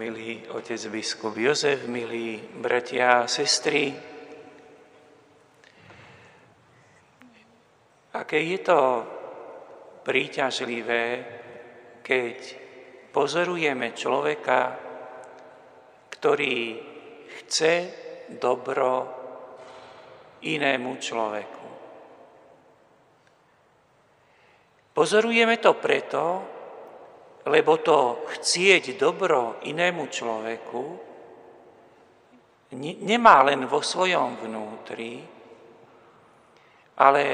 milý otec biskup Jozef, milí bratia a sestry. Aké je to príťažlivé, keď pozorujeme človeka, ktorý chce dobro inému človeku. Pozorujeme to preto, lebo to chcieť dobro inému človeku nemá len vo svojom vnútri, ale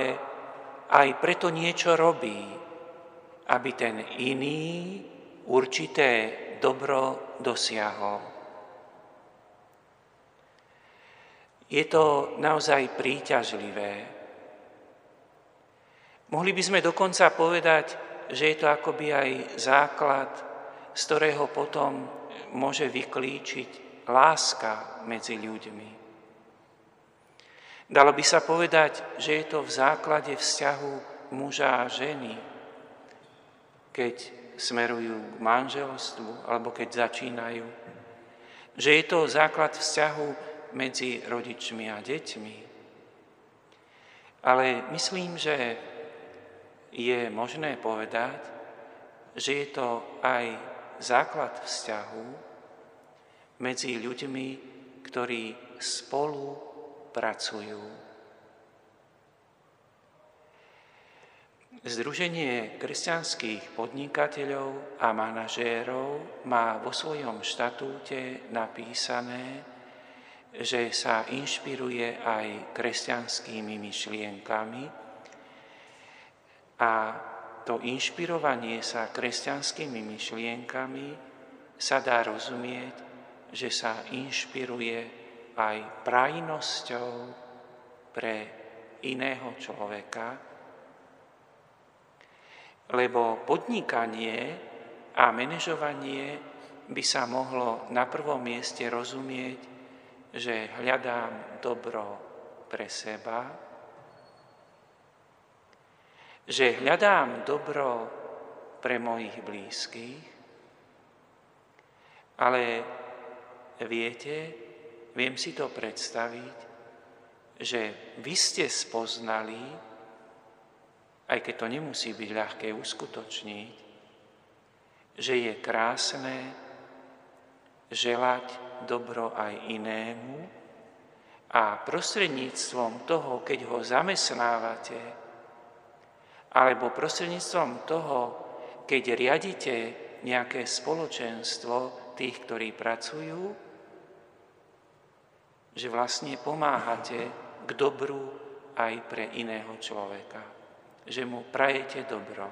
aj preto niečo robí, aby ten iný určité dobro dosiahol. Je to naozaj príťažlivé. Mohli by sme dokonca povedať, že je to akoby aj základ, z ktorého potom môže vyklíčiť láska medzi ľuďmi. Dalo by sa povedať, že je to v základe vzťahu muža a ženy, keď smerujú k manželstvu alebo keď začínajú. Že je to základ vzťahu medzi rodičmi a deťmi. Ale myslím, že je možné povedať, že je to aj základ vzťahu medzi ľuďmi, ktorí spolu pracujú. Združenie kresťanských podnikateľov a manažérov má vo svojom štatúte napísané, že sa inšpiruje aj kresťanskými myšlienkami, a to inšpirovanie sa kresťanskými myšlienkami sa dá rozumieť, že sa inšpiruje aj prajnosťou pre iného človeka, lebo podnikanie a manažovanie by sa mohlo na prvom mieste rozumieť, že hľadám dobro pre seba, že hľadám dobro pre mojich blízkych, ale viete, viem si to predstaviť, že vy ste spoznali, aj keď to nemusí byť ľahké uskutočniť, že je krásne želať dobro aj inému a prostredníctvom toho, keď ho zamestnávate, alebo prostredníctvom toho, keď riadite nejaké spoločenstvo tých, ktorí pracujú, že vlastne pomáhate k dobru aj pre iného človeka. Že mu prajete dobro.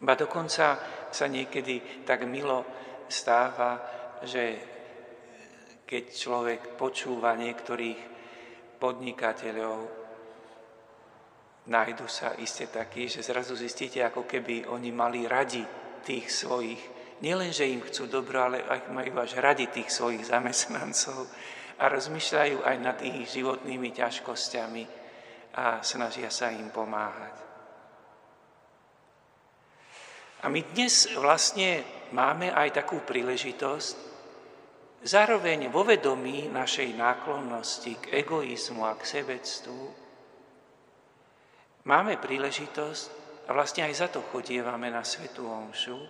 Ba dokonca sa niekedy tak milo stáva, že keď človek počúva niektorých podnikateľov, nájdu sa iste takí, že zrazu zistíte, ako keby oni mali radi tých svojich, nielen, že im chcú dobro, ale aj majú až radi tých svojich zamestnancov a rozmýšľajú aj nad ich životnými ťažkosťami a snažia sa im pomáhať. A my dnes vlastne máme aj takú príležitosť, zároveň vo vedomí našej náklonnosti k egoizmu a k sebectvu, Máme príležitosť, a vlastne aj za to chodievame na Svetú Omšu,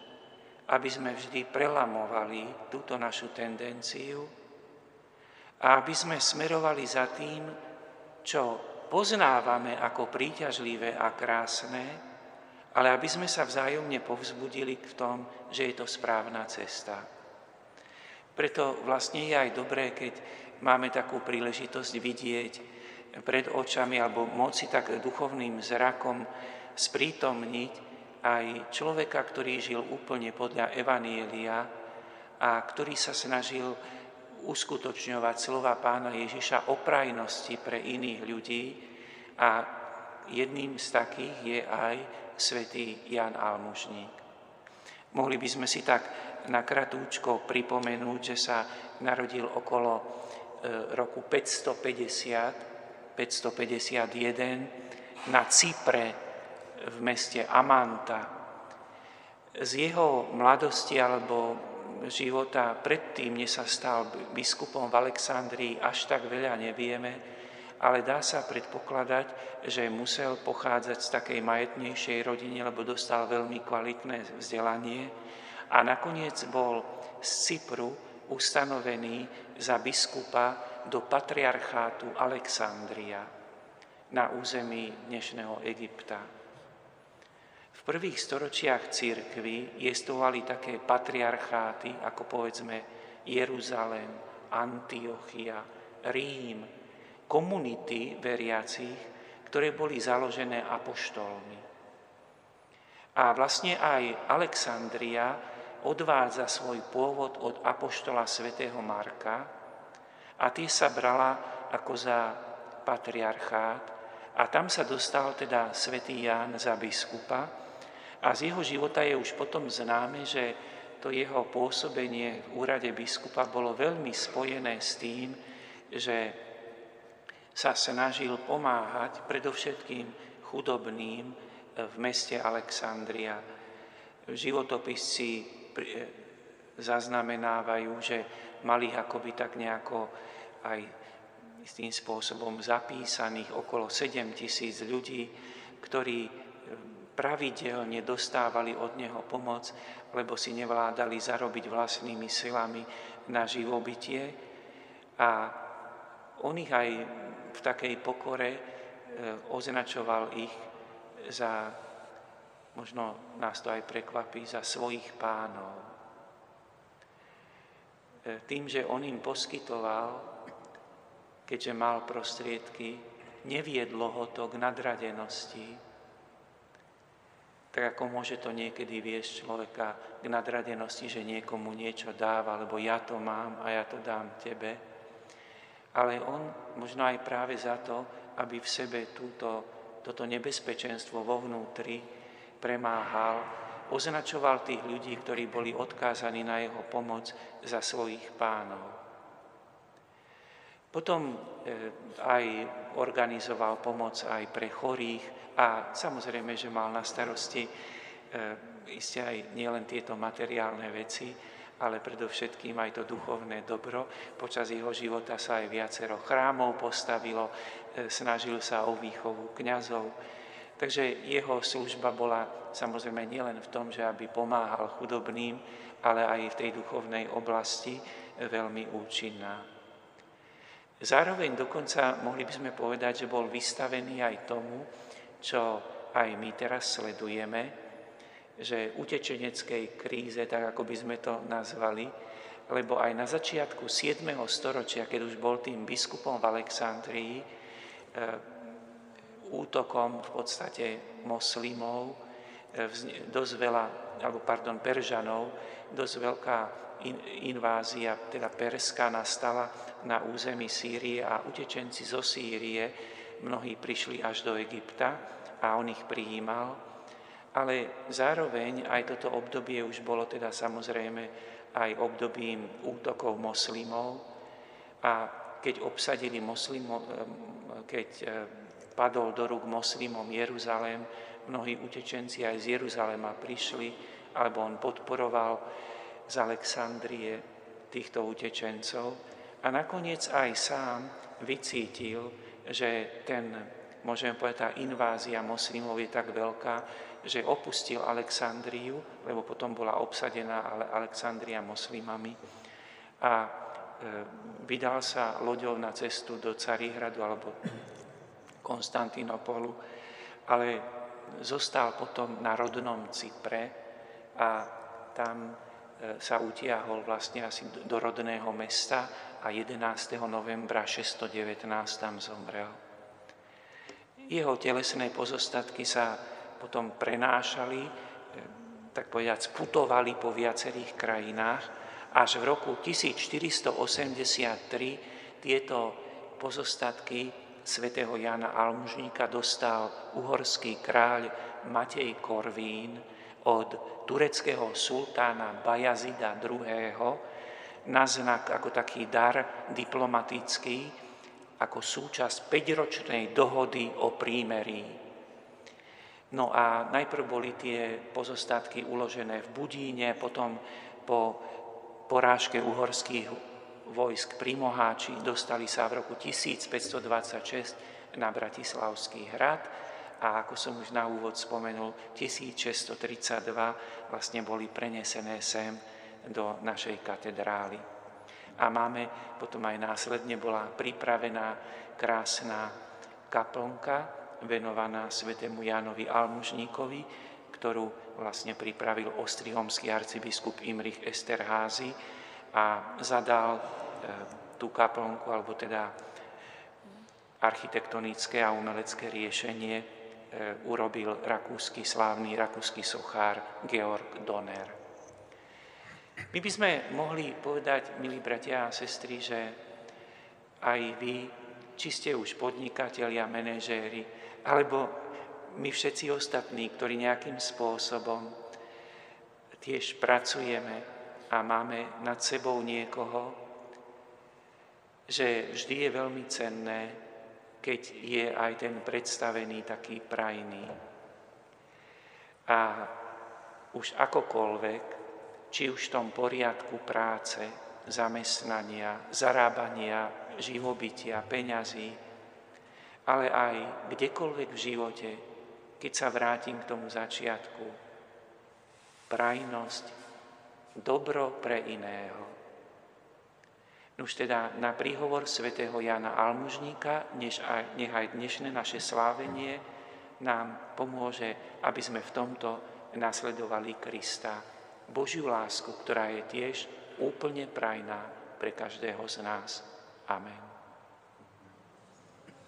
aby sme vždy prelamovali túto našu tendenciu a aby sme smerovali za tým, čo poznávame ako príťažlivé a krásne, ale aby sme sa vzájomne povzbudili v tom, že je to správna cesta. Preto vlastne je aj dobré, keď máme takú príležitosť vidieť pred očami alebo moci tak duchovným zrakom sprítomniť aj človeka, ktorý žil úplne podľa Evanielia a ktorý sa snažil uskutočňovať slova pána Ježiša o prajnosti pre iných ľudí a jedným z takých je aj svätý Jan Almužník. Mohli by sme si tak na kratúčko pripomenúť, že sa narodil okolo e, roku 550 551 na Cypre v meste Amanta. Z jeho mladosti alebo života predtým, než sa stal biskupom v Alexandrii, až tak veľa nevieme, ale dá sa predpokladať, že musel pochádzať z takej majetnejšej rodiny, lebo dostal veľmi kvalitné vzdelanie a nakoniec bol z Cypru ustanovený za biskupa do patriarchátu Alexandria na území dnešného Egypta. V prvých storočiach církvy jestovali také patriarcháty, ako povedzme Jeruzalém, Antiochia, Rím, komunity veriacich, ktoré boli založené apoštolmi. A vlastne aj Alexandria odvádza svoj pôvod od apoštola svätého Marka a tie sa brala ako za patriarchát a tam sa dostal teda svätý Ján za biskupa a z jeho života je už potom známe, že to jeho pôsobenie v úrade biskupa bolo veľmi spojené s tým, že sa snažil pomáhať predovšetkým chudobným v meste Alexandria. Životopisci zaznamenávajú, že mali akoby tak nejako aj tým spôsobom zapísaných okolo 7 tisíc ľudí, ktorí pravidelne dostávali od neho pomoc, lebo si nevládali zarobiť vlastnými silami na živobytie. A on ich aj v takej pokore e, označoval ich za, možno nás to aj prekvapí, za svojich pánov. E, tým, že on im poskytoval, keďže mal prostriedky, neviedlo ho to k nadradenosti, tak ako môže to niekedy viesť človeka k nadradenosti, že niekomu niečo dáva, lebo ja to mám a ja to dám tebe. Ale on možno aj práve za to, aby v sebe túto, toto nebezpečenstvo vo vnútri premáhal, označoval tých ľudí, ktorí boli odkázaní na jeho pomoc za svojich pánov. Potom eh, aj organizoval pomoc aj pre chorých a samozrejme, že mal na starosti e, isté aj nielen tieto materiálne veci, ale predovšetkým aj to duchovné dobro. Počas jeho života sa aj viacero chrámov postavilo, e, snažil sa o výchovu kňazov. Takže jeho služba bola samozrejme nielen v tom, že aby pomáhal chudobným, ale aj v tej duchovnej oblasti veľmi účinná. Zároveň dokonca mohli by sme povedať, že bol vystavený aj tomu, čo aj my teraz sledujeme, že utečeneckej kríze, tak ako by sme to nazvali, lebo aj na začiatku 7. storočia, keď už bol tým biskupom v Alexandrii, e, útokom v podstate moslimov, e, dosť veľa, alebo pardon, Peržanov, dosť veľká invázia, teda perská, nastala na území Sýrie a utečenci zo Sýrie, mnohí prišli až do Egypta a on ich prijímal. Ale zároveň aj toto obdobie už bolo teda samozrejme aj obdobím útokov moslimov. A keď obsadili moslimo, eh, keď eh, padol do rúk moslimom Jeruzalém, mnohí utečenci aj z Jeruzalema prišli, alebo on podporoval z Alexandrie týchto utečencov. A nakoniec aj sám vycítil, že ten, môžeme povedať, tá invázia moslimov je tak veľká, že opustil Alexandriu, lebo potom bola obsadená Alexandria moslimami. A e, vydal sa loďou na cestu do Carihradu alebo Konstantinopolu, ale zostal potom na rodnom Cypre a tam e, sa utiahol vlastne asi do rodného mesta a 11. novembra 619 tam zomrel. Jeho telesné pozostatky sa potom prenášali, e, tak povedať, putovali po viacerých krajinách, až v roku 1483 tieto pozostatky svätého Jana Almužníka dostal uhorský kráľ Matej Korvín od tureckého sultána Bajazida II. na znak ako taký dar diplomatický, ako súčasť 5-ročnej dohody o prímerí. No a najprv boli tie pozostatky uložené v Budíne, potom po porážke uhorských vojsk pri dostali sa v roku 1526 na Bratislavský hrad a ako som už na úvod spomenul, 1632 vlastne boli prenesené sem do našej katedrály. A máme, potom aj následne bola pripravená krásna kaplnka venovaná svetému Jánovi Almužníkovi, ktorú vlastne pripravil ostrihomský arcibiskup Imrich Esterházy a zadal tú kaplnku, alebo teda architektonické a umelecké riešenie e, urobil rakúsky, slávny rakúsky sochár Georg Donner. My by sme mohli povedať, milí bratia a sestry, že aj vy, či ste už podnikatelia, manažéri, alebo my všetci ostatní, ktorí nejakým spôsobom tiež pracujeme a máme nad sebou niekoho, že vždy je veľmi cenné, keď je aj ten predstavený taký prajný. A už akokoľvek, či už v tom poriadku práce, zamestnania, zarábania, živobytia, peňazí, ale aj kdekoľvek v živote, keď sa vrátim k tomu začiatku, prajnosť, dobro pre iného. Už teda na príhovor svätého Jana Almužníka, než aj, nech aj dnešné naše slávenie nám pomôže, aby sme v tomto nasledovali Krista. Božiu lásku, ktorá je tiež úplne prajná pre každého z nás. Amen.